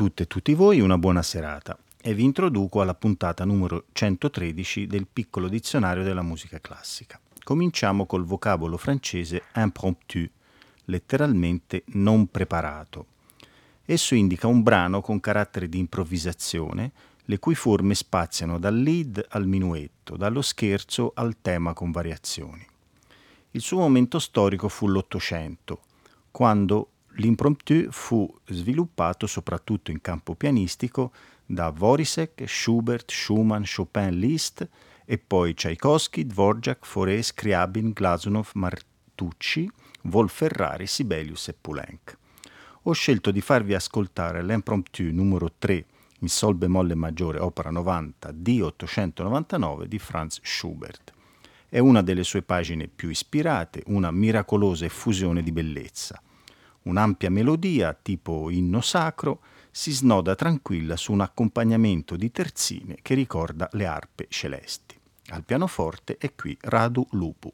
Tutte e tutti voi una buona serata e vi introduco alla puntata numero 113 del piccolo dizionario della musica classica. Cominciamo col vocabolo francese impromptu, letteralmente non preparato. Esso indica un brano con carattere di improvvisazione, le cui forme spaziano dal lead al minuetto, dallo scherzo al tema con variazioni. Il suo momento storico fu l'Ottocento, quando L'impromptu fu sviluppato soprattutto in campo pianistico da Vorisek, Schubert, Schumann, Chopin, Liszt e poi Tchaikovsky, Dvorak, Fauré, Scriabin, Glazunov, Martucci, Wolf-Ferrari, Sibelius e Poulenc. Ho scelto di farvi ascoltare l'impromptu numero 3 in sol bemolle maggiore, opera 90 di 899 di Franz Schubert. È una delle sue pagine più ispirate, una miracolosa effusione di bellezza. Un'ampia melodia, tipo inno sacro, si snoda tranquilla su un accompagnamento di terzine che ricorda le arpe celesti. Al pianoforte è qui Radu Lupu.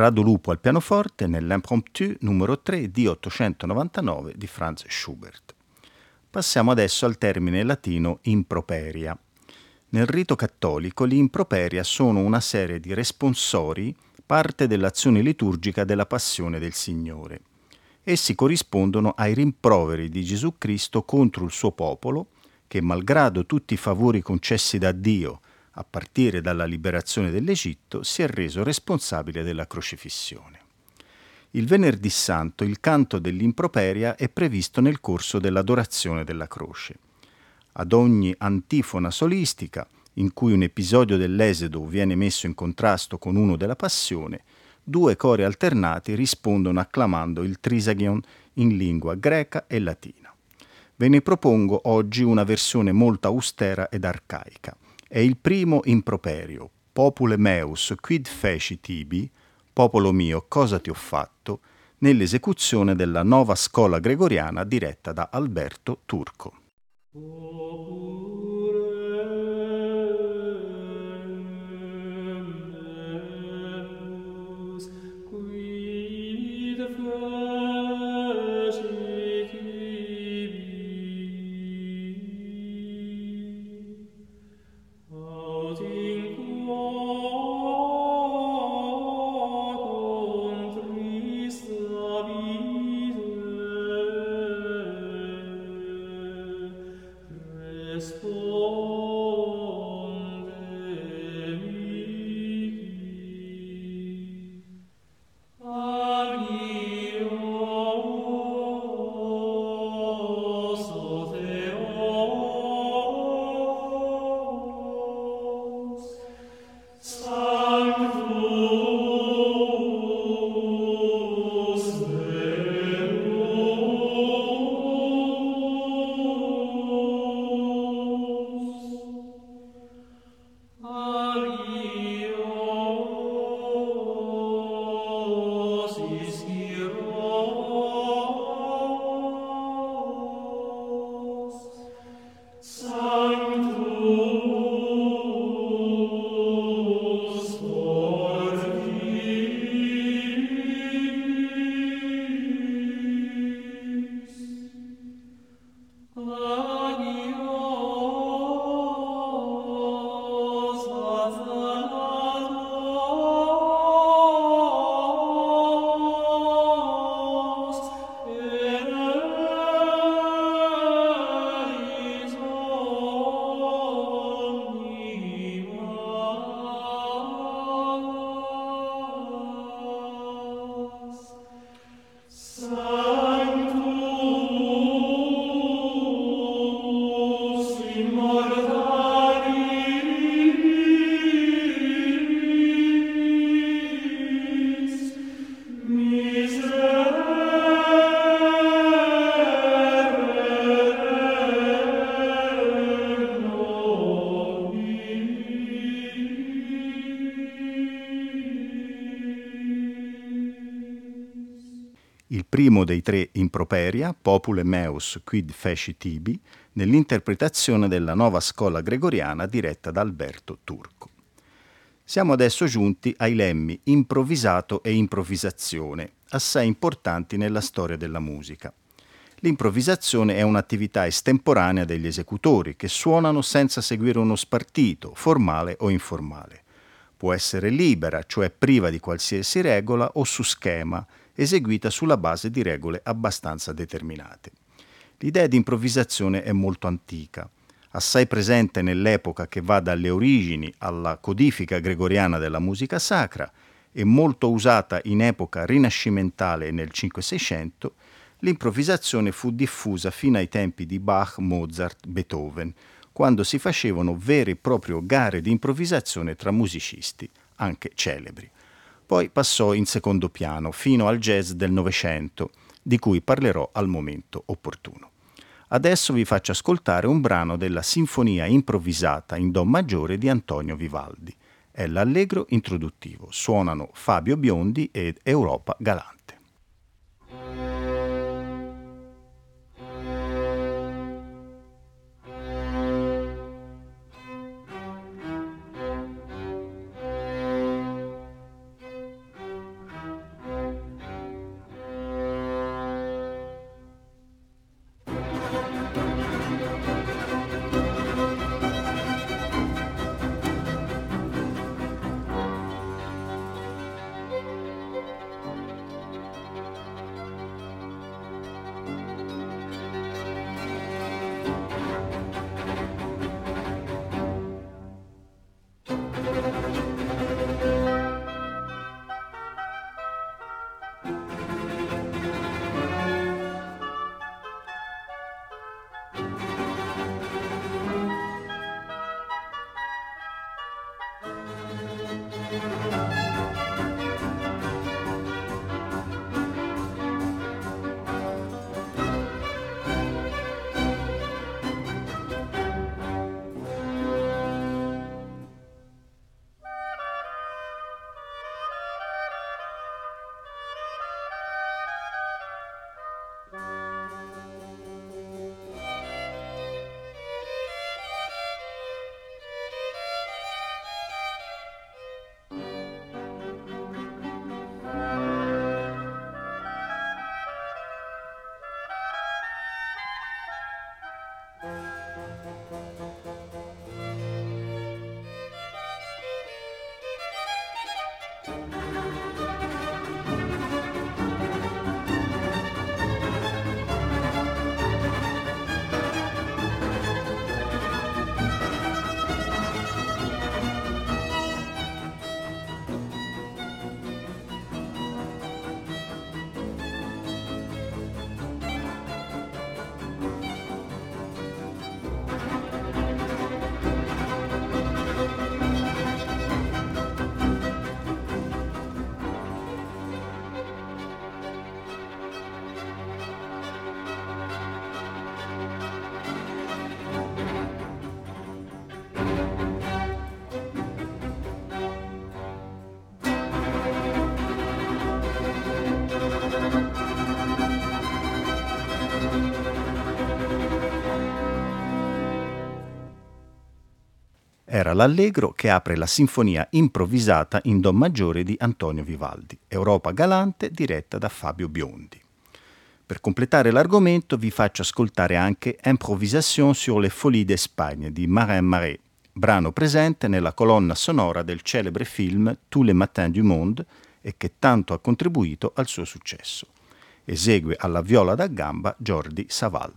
Rado Lupo al pianoforte nell'Impromptu numero 3 di 899 di Franz Schubert. Passiamo adesso al termine latino improperia. Nel rito cattolico gli improperia sono una serie di responsori, parte dell'azione liturgica della passione del Signore. Essi corrispondono ai rimproveri di Gesù Cristo contro il suo popolo, che malgrado tutti i favori concessi da Dio, a partire dalla liberazione dell'Egitto, si è reso responsabile della crocifissione. Il venerdì santo il canto dell'improperia è previsto nel corso dell'adorazione della croce. Ad ogni antifona solistica, in cui un episodio dell'Esodo viene messo in contrasto con uno della Passione, due cori alternati rispondono acclamando il Trisagion in lingua greca e latina. Ve ne propongo oggi una versione molto austera ed arcaica. È il primo improperio, Popule meus quid feci tibi, popolo mio cosa ti ho fatto, nell'esecuzione della nuova scuola gregoriana diretta da Alberto Turco. Primo dei tre improperia, Popule meus quid feci tibi, nell'interpretazione della nuova scuola gregoriana diretta da Alberto Turco. Siamo adesso giunti ai lemmi improvvisato e improvvisazione, assai importanti nella storia della musica. L'improvvisazione è un'attività estemporanea degli esecutori che suonano senza seguire uno spartito, formale o informale. Può essere libera, cioè priva di qualsiasi regola, o su schema, eseguita sulla base di regole abbastanza determinate. L'idea di improvvisazione è molto antica, assai presente nell'epoca che va dalle origini alla codifica gregoriana della musica sacra e molto usata in epoca rinascimentale nel 500-600, l'improvvisazione fu diffusa fino ai tempi di Bach, Mozart, Beethoven, quando si facevano vere e proprie gare di improvvisazione tra musicisti, anche celebri. Poi passò in secondo piano fino al jazz del Novecento, di cui parlerò al momento opportuno. Adesso vi faccio ascoltare un brano della Sinfonia improvvisata in Do maggiore di Antonio Vivaldi. È l'allegro introduttivo. Suonano Fabio Biondi ed Europa Galante. Era l'allegro che apre la sinfonia improvvisata in Do maggiore di Antonio Vivaldi, Europa Galante diretta da Fabio Biondi. Per completare l'argomento vi faccio ascoltare anche Improvisation sur les Folies d'Espagne di Marin Marais, brano presente nella colonna sonora del celebre film Tous les matins du monde e che tanto ha contribuito al suo successo. Esegue alla viola da gamba Jordi Saval.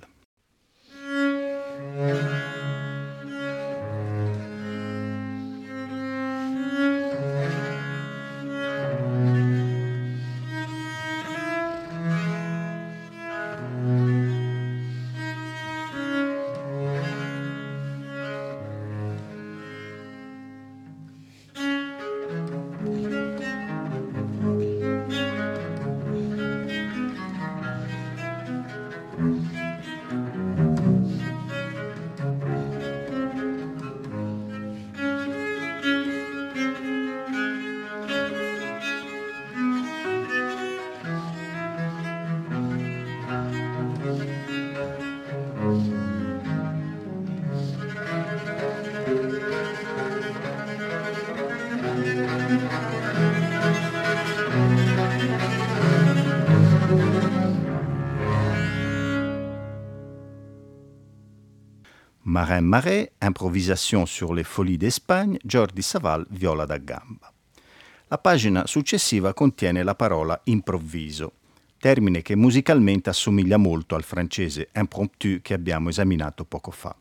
Marin Marais, Improvisation sur les folies d'Espagne, Jordi Saval, Viola da gamba. La pagina successiva contiene la parola improvviso, termine che musicalmente assomiglia molto al francese impromptu che abbiamo esaminato poco fa.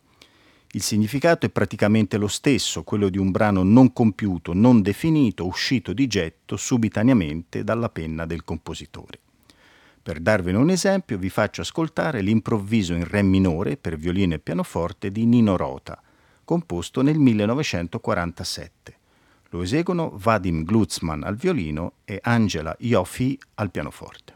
Il significato è praticamente lo stesso, quello di un brano non compiuto, non definito, uscito di getto subitaneamente dalla penna del compositore. Per darvene un esempio vi faccio ascoltare l'improvviso in Re minore per violino e pianoforte di Nino Rota, composto nel 1947. Lo eseguono Vadim Glutzman al violino e Angela Ioffi al pianoforte.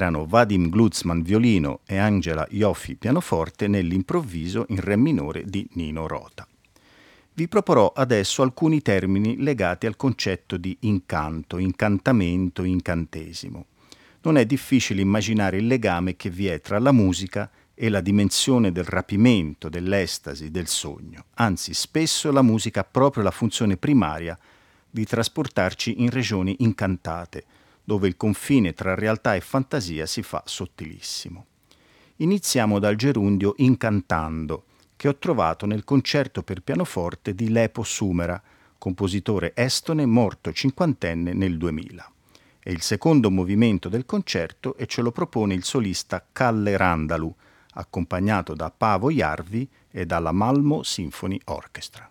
Erano Vadim Glutzman violino e Angela Ioffi pianoforte nell'improvviso in re minore di Nino Rota. Vi proporrò adesso alcuni termini legati al concetto di incanto, incantamento, incantesimo. Non è difficile immaginare il legame che vi è tra la musica e la dimensione del rapimento, dell'estasi, del sogno. Anzi, spesso la musica ha proprio la funzione primaria di trasportarci in regioni incantate, dove il confine tra realtà e fantasia si fa sottilissimo. Iniziamo dal gerundio incantando, che ho trovato nel concerto per pianoforte di Lepo Sumera, compositore estone morto cinquantenne nel 2000. È il secondo movimento del concerto e ce lo propone il solista Kalle Randalu, accompagnato da Pavo Jarvi e dalla Malmo Symphony Orchestra.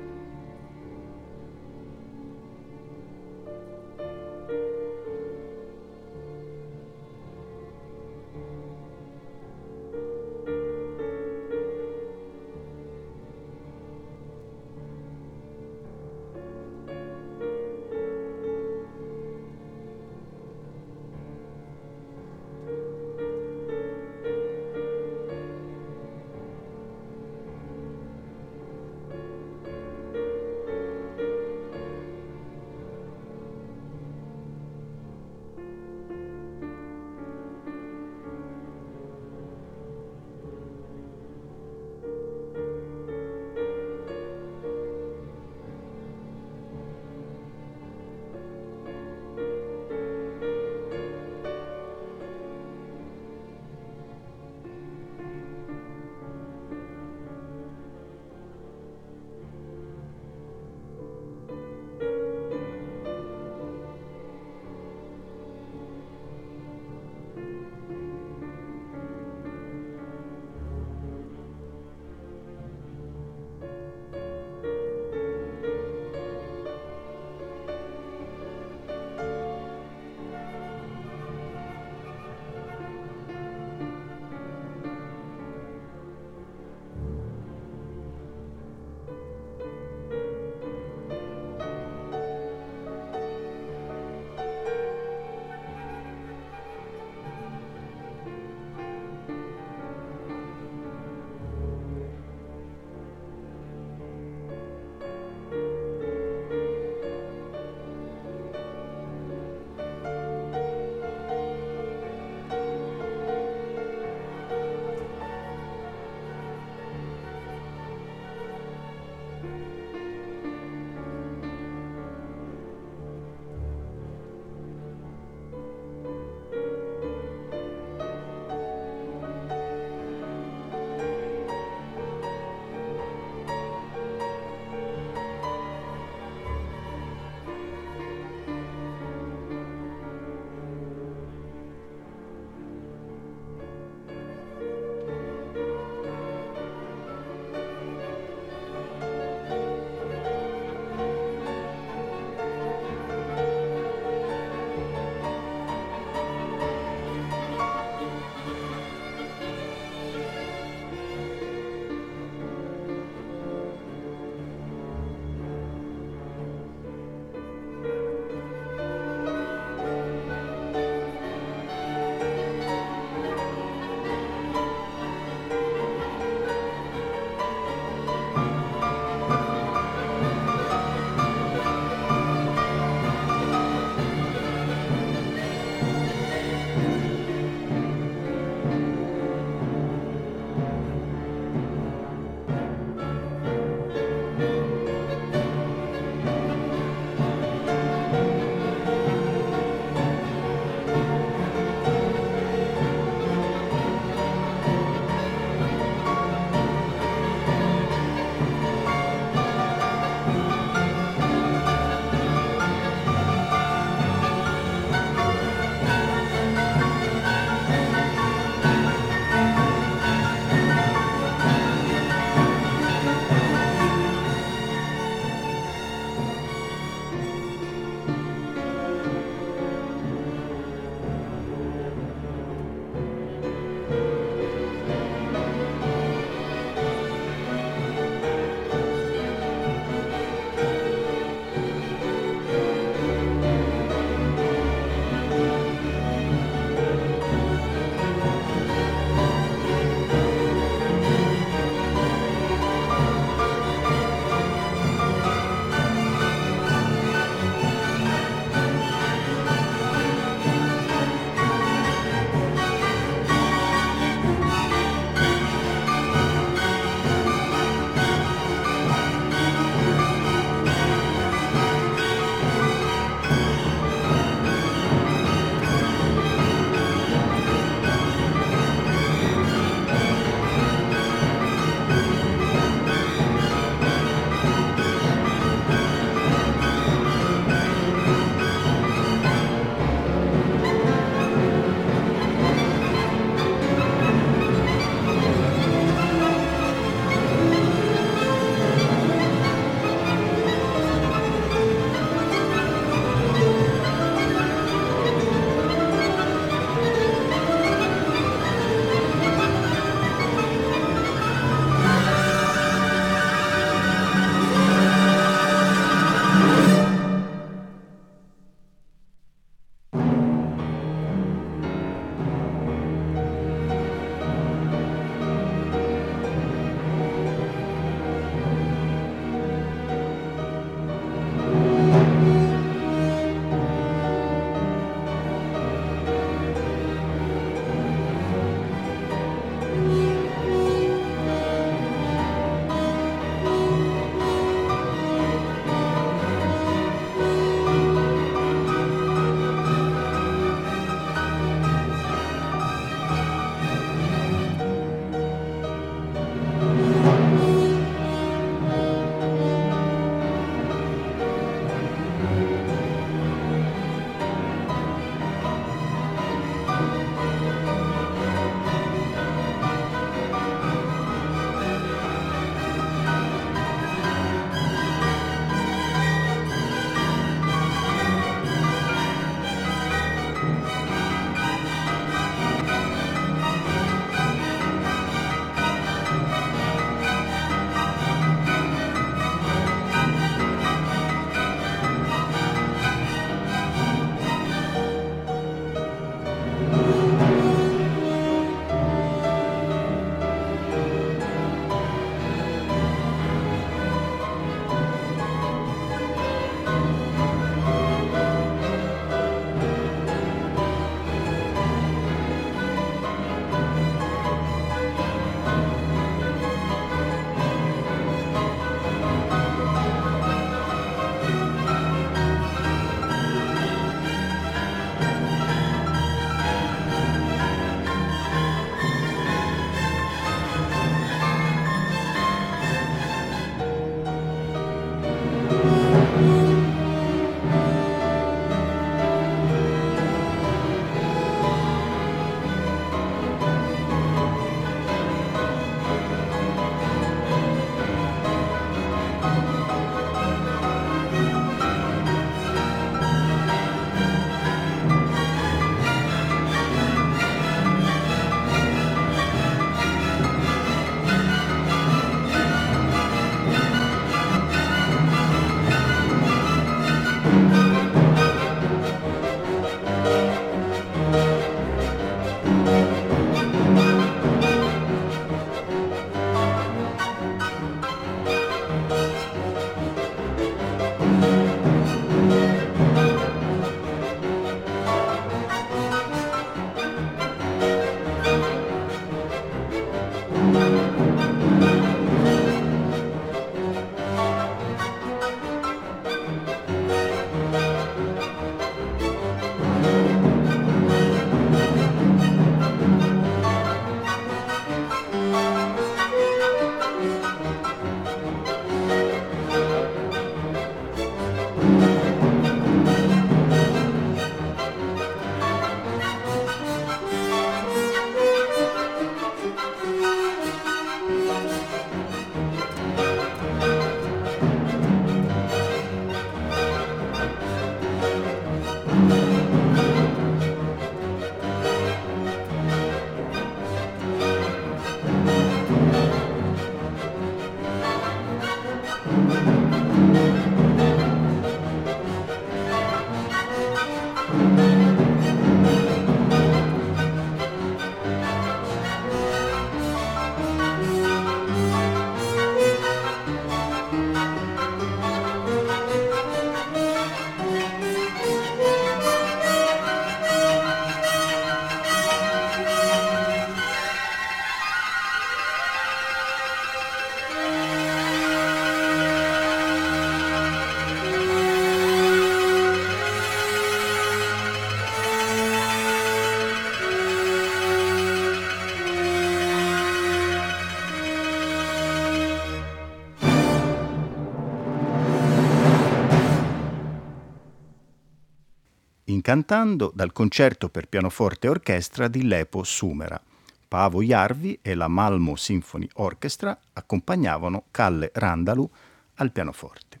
Incantando dal concerto per pianoforte e orchestra di Lepo Sumera. Paavo Jarvi e la Malmo Symphony Orchestra accompagnavano Calle Randalu al pianoforte.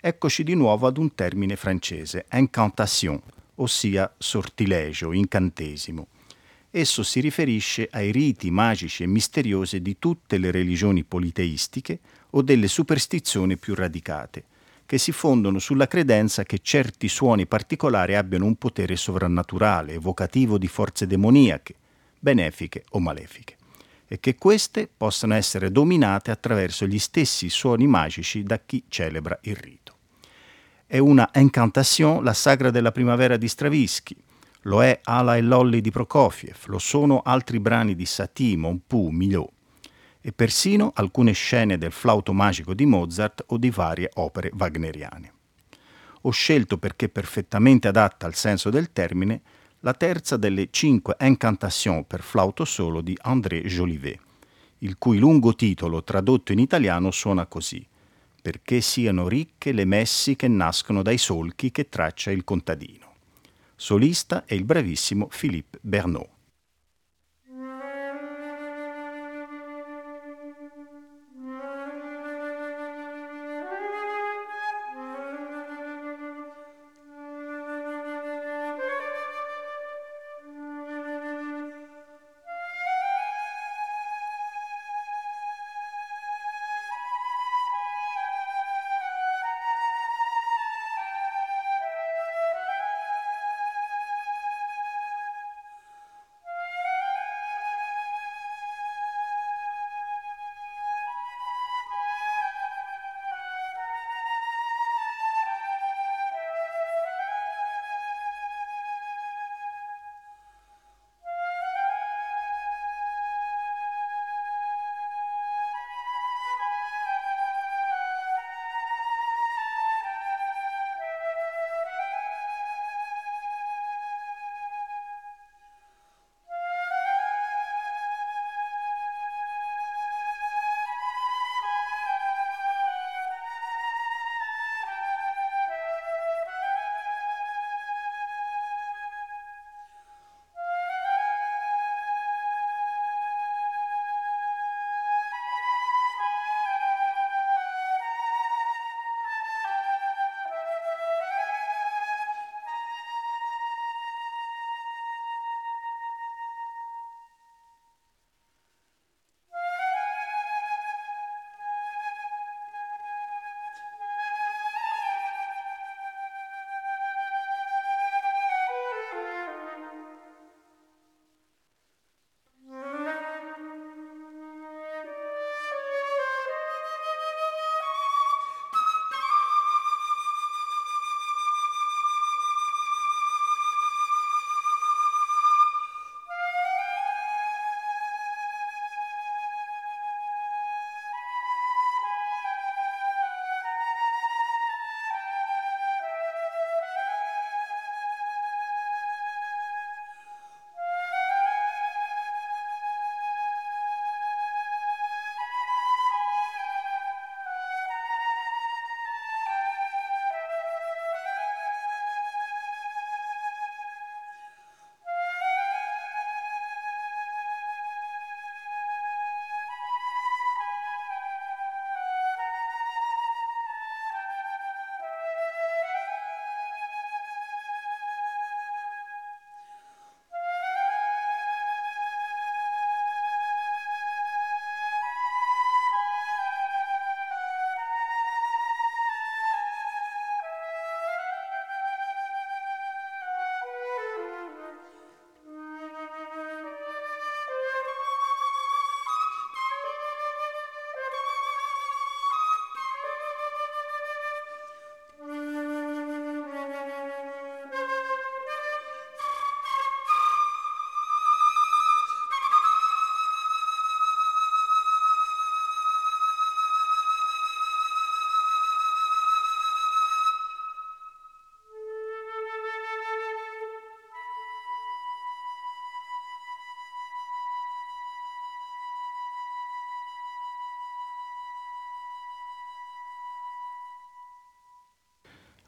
Eccoci di nuovo ad un termine francese, incantation, ossia sortilegio, incantesimo. Esso si riferisce ai riti magici e misteriosi di tutte le religioni politeistiche o delle superstizioni più radicate, che si fondono sulla credenza che certi suoni particolari abbiano un potere sovrannaturale, evocativo di forze demoniache, benefiche o malefiche, e che queste possano essere dominate attraverso gli stessi suoni magici da chi celebra il rito. È una incantation la sagra della primavera di Stravinsky, lo è Ala e Lolli di Prokofiev, lo sono altri brani di Satie, Monpou, Milhaud e persino alcune scene del flauto magico di Mozart o di varie opere wagneriane. Ho scelto perché perfettamente adatta al senso del termine la terza delle cinque incantation per flauto solo di André Jolivet, il cui lungo titolo tradotto in italiano suona così perché siano ricche le messi che nascono dai solchi che traccia il contadino. Solista è il bravissimo Philippe Bernot.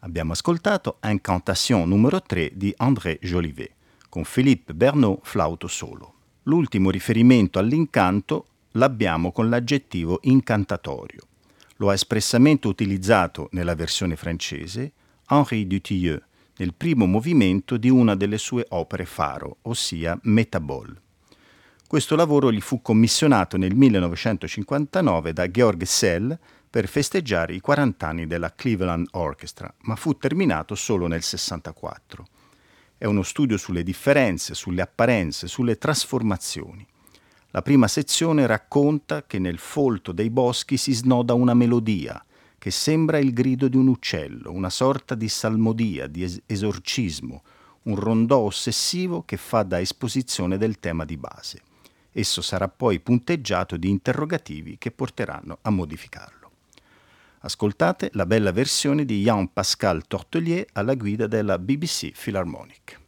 Abbiamo ascoltato Incantation numero 3 di André Jolivet, con Philippe Bernot flauto solo. L'ultimo riferimento all'incanto l'abbiamo con l'aggettivo incantatorio. Lo ha espressamente utilizzato nella versione francese Henri Dutilleux nel primo movimento di una delle sue opere faro, ossia Metabol. Questo lavoro gli fu commissionato nel 1959 da Georg Sell per festeggiare i 40 anni della Cleveland Orchestra, ma fu terminato solo nel 64. È uno studio sulle differenze, sulle apparenze, sulle trasformazioni. La prima sezione racconta che nel folto dei boschi si snoda una melodia, che sembra il grido di un uccello, una sorta di salmodia, di es- esorcismo, un rondò ossessivo che fa da esposizione del tema di base. Esso sarà poi punteggiato di interrogativi che porteranno a modificarlo. Ascoltate la bella versione di Jean-Pascal Tortelier alla guida della BBC Philharmonic.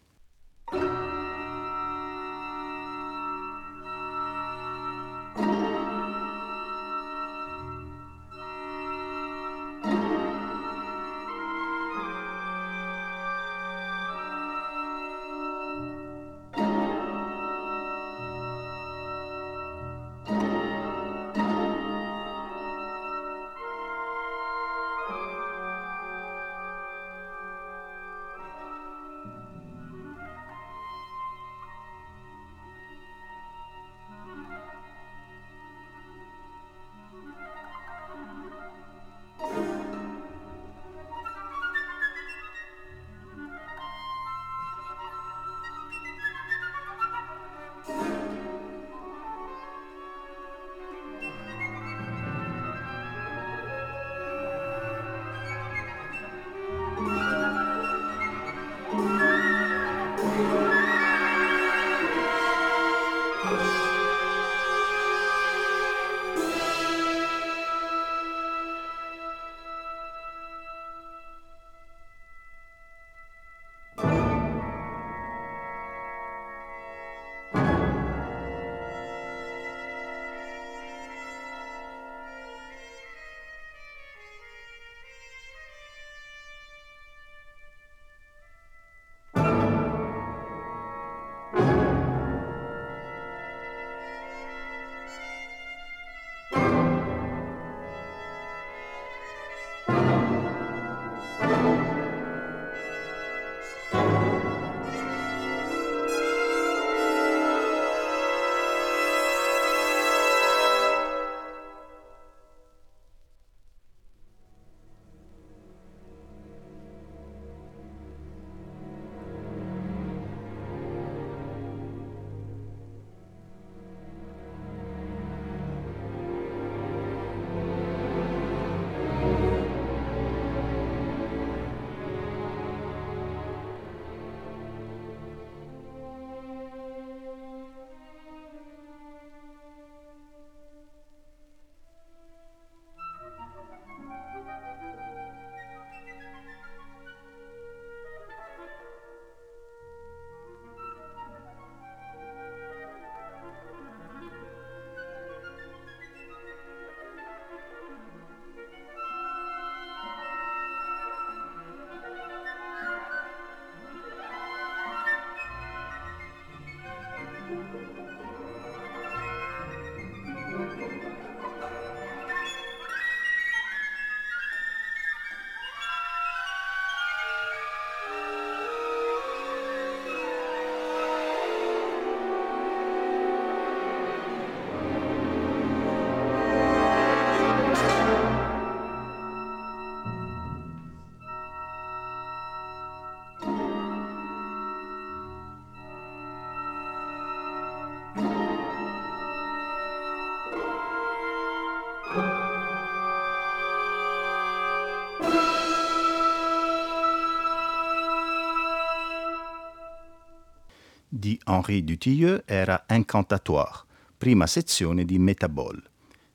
Di Henri Dutilleux era Incantatoire, prima sezione di Metabol,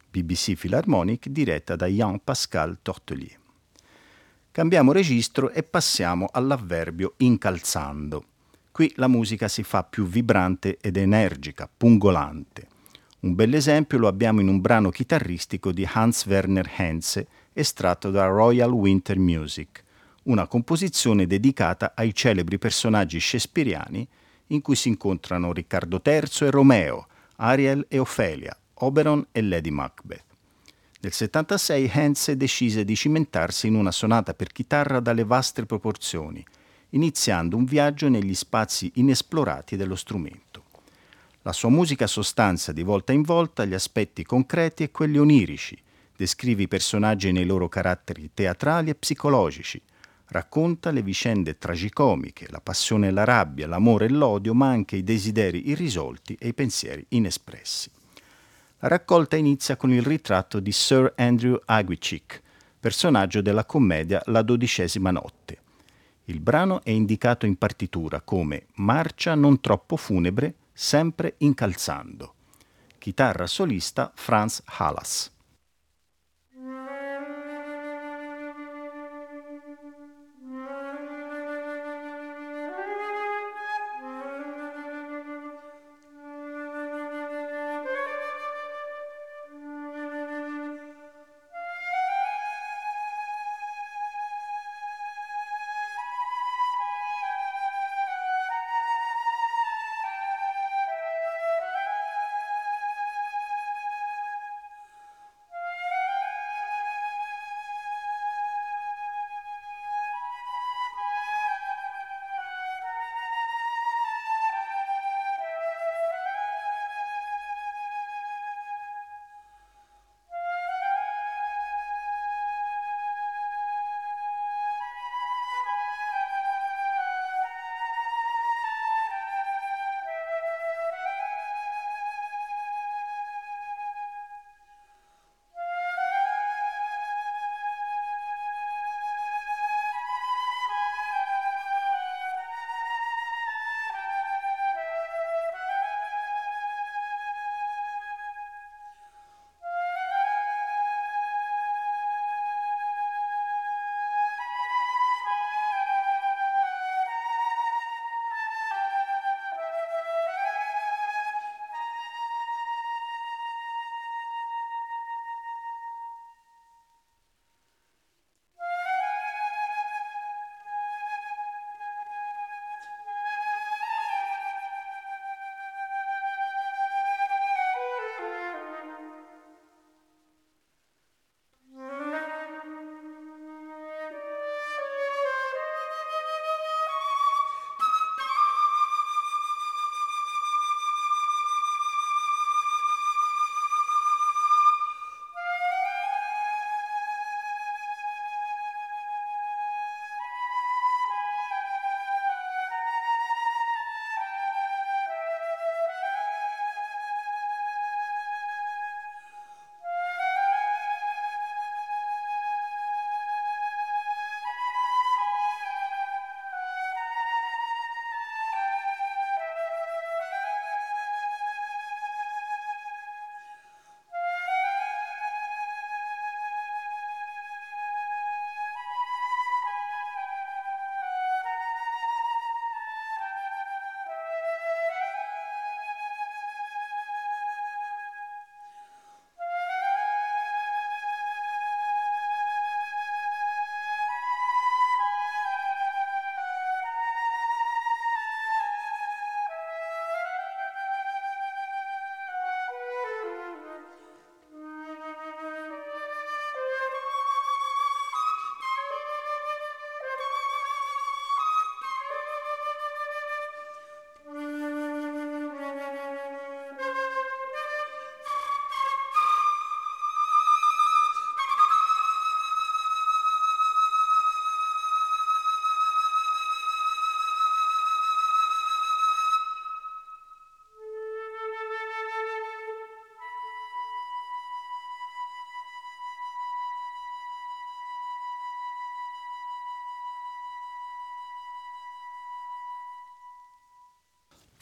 BBC Philharmonic diretta da Jean-Pascal Tortelier. Cambiamo registro e passiamo all'avverbio incalzando. Qui la musica si fa più vibrante ed energica, pungolante. Un bell'esempio lo abbiamo in un brano chitarristico di Hans Werner Henze estratto da Royal Winter Music, una composizione dedicata ai celebri personaggi shakespeariani in cui si incontrano Riccardo III e Romeo, Ariel e Ophelia, Oberon e Lady Macbeth. Nel 76 Henze decise di cimentarsi in una sonata per chitarra dalle vaste proporzioni, iniziando un viaggio negli spazi inesplorati dello strumento. La sua musica sostanzia di volta in volta gli aspetti concreti e quelli onirici, descrive i personaggi nei loro caratteri teatrali e psicologici, racconta le vicende tragicomiche, la passione e la rabbia, l'amore e l'odio, ma anche i desideri irrisolti e i pensieri inespressi. La raccolta inizia con il ritratto di Sir Andrew Aguichick, personaggio della commedia La dodicesima notte. Il brano è indicato in partitura come marcia non troppo funebre, sempre incalzando. Chitarra solista Franz Halas.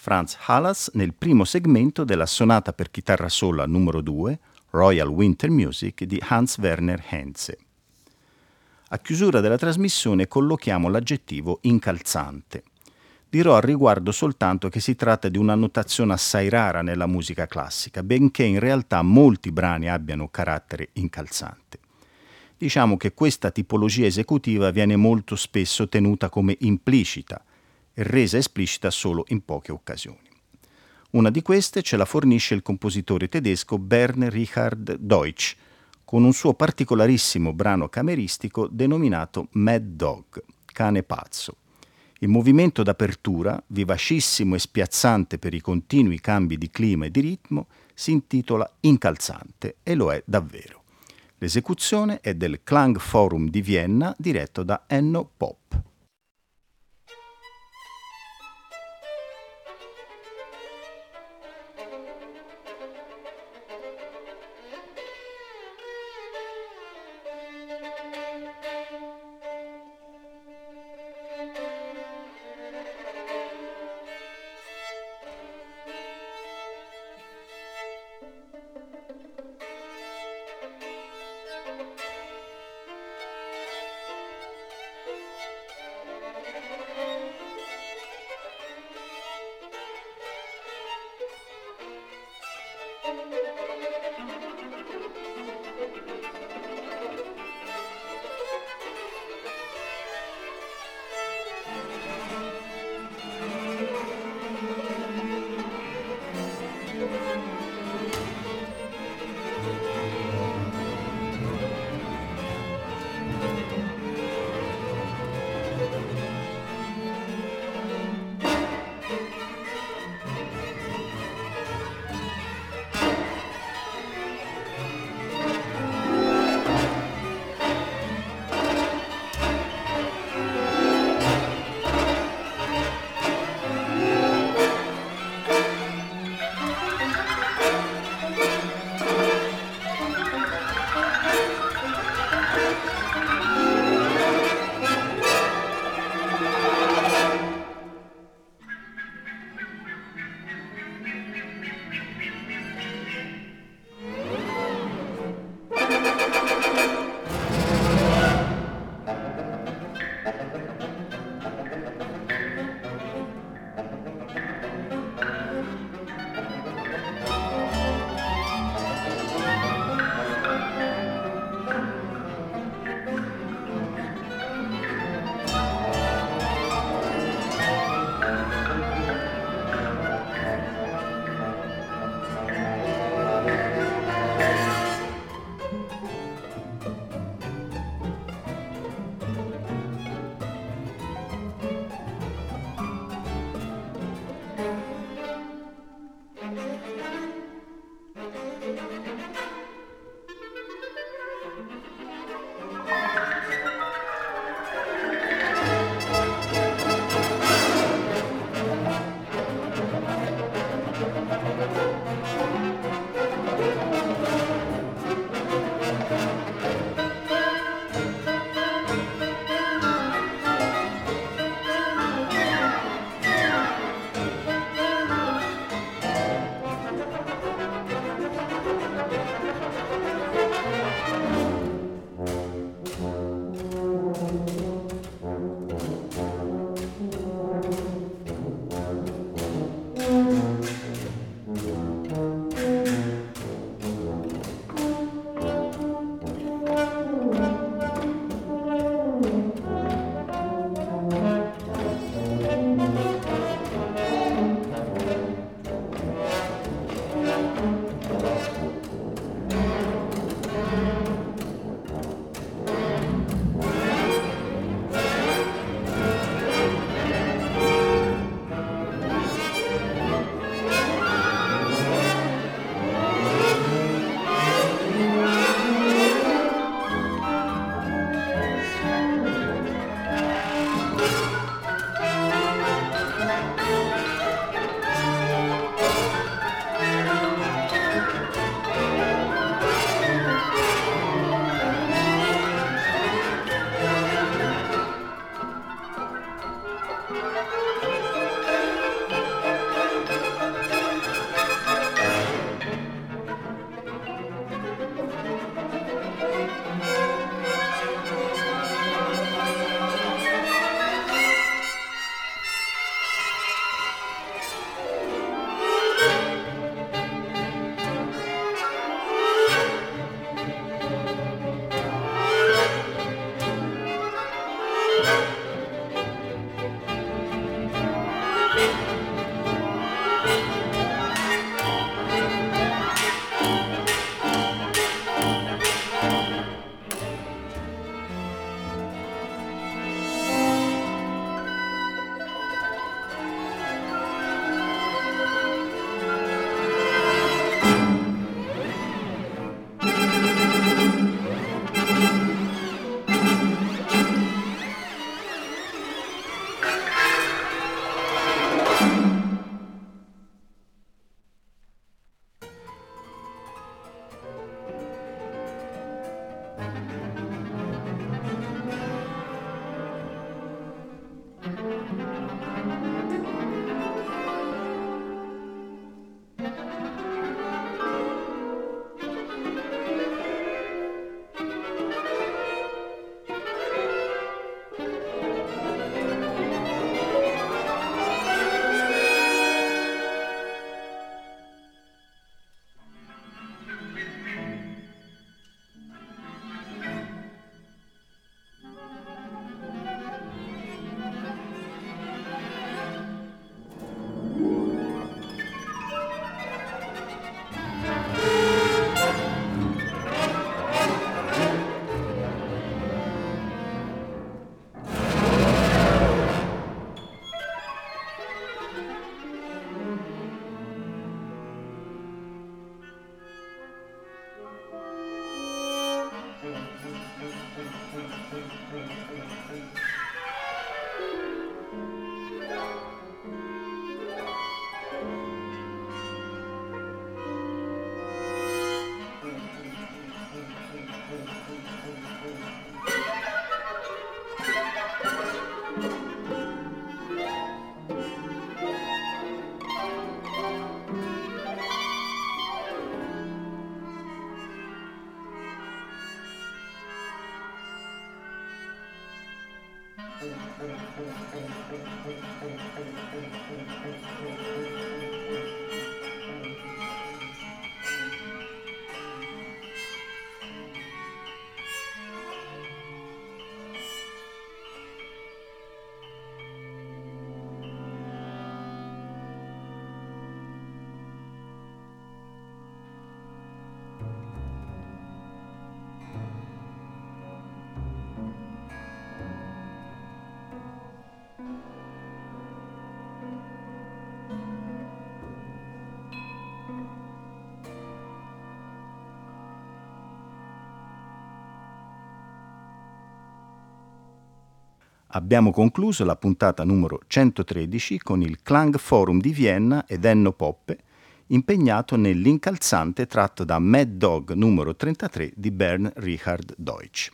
Franz Halas nel primo segmento della sonata per chitarra sola numero 2, Royal Winter Music di Hans Werner Henze. A chiusura della trasmissione collochiamo l'aggettivo incalzante. Dirò al riguardo soltanto che si tratta di una notazione assai rara nella musica classica, benché in realtà molti brani abbiano carattere incalzante. Diciamo che questa tipologia esecutiva viene molto spesso tenuta come implicita e resa esplicita solo in poche occasioni. Una di queste ce la fornisce il compositore tedesco Bern Richard Deutsch, con un suo particolarissimo brano cameristico denominato Mad Dog, cane pazzo. Il movimento d'apertura, vivacissimo e spiazzante per i continui cambi di clima e di ritmo, si intitola Incalzante e lo è davvero. L'esecuzione è del Klang Forum di Vienna diretto da Enno Pop. Abbiamo concluso la puntata numero 113 con il Klang Forum di Vienna ed Enno Poppe, impegnato nell'incalzante tratto da Mad Dog numero 33 di Bern Richard Deutsch.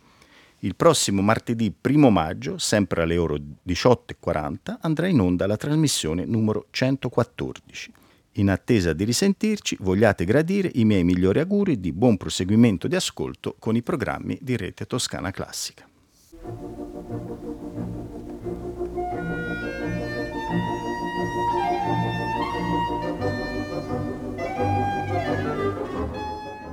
Il prossimo martedì 1 maggio, sempre alle ore 18.40, andrà in onda la trasmissione numero 114. In attesa di risentirci, vogliate gradire i miei migliori auguri di buon proseguimento di ascolto con i programmi di Rete Toscana Classica.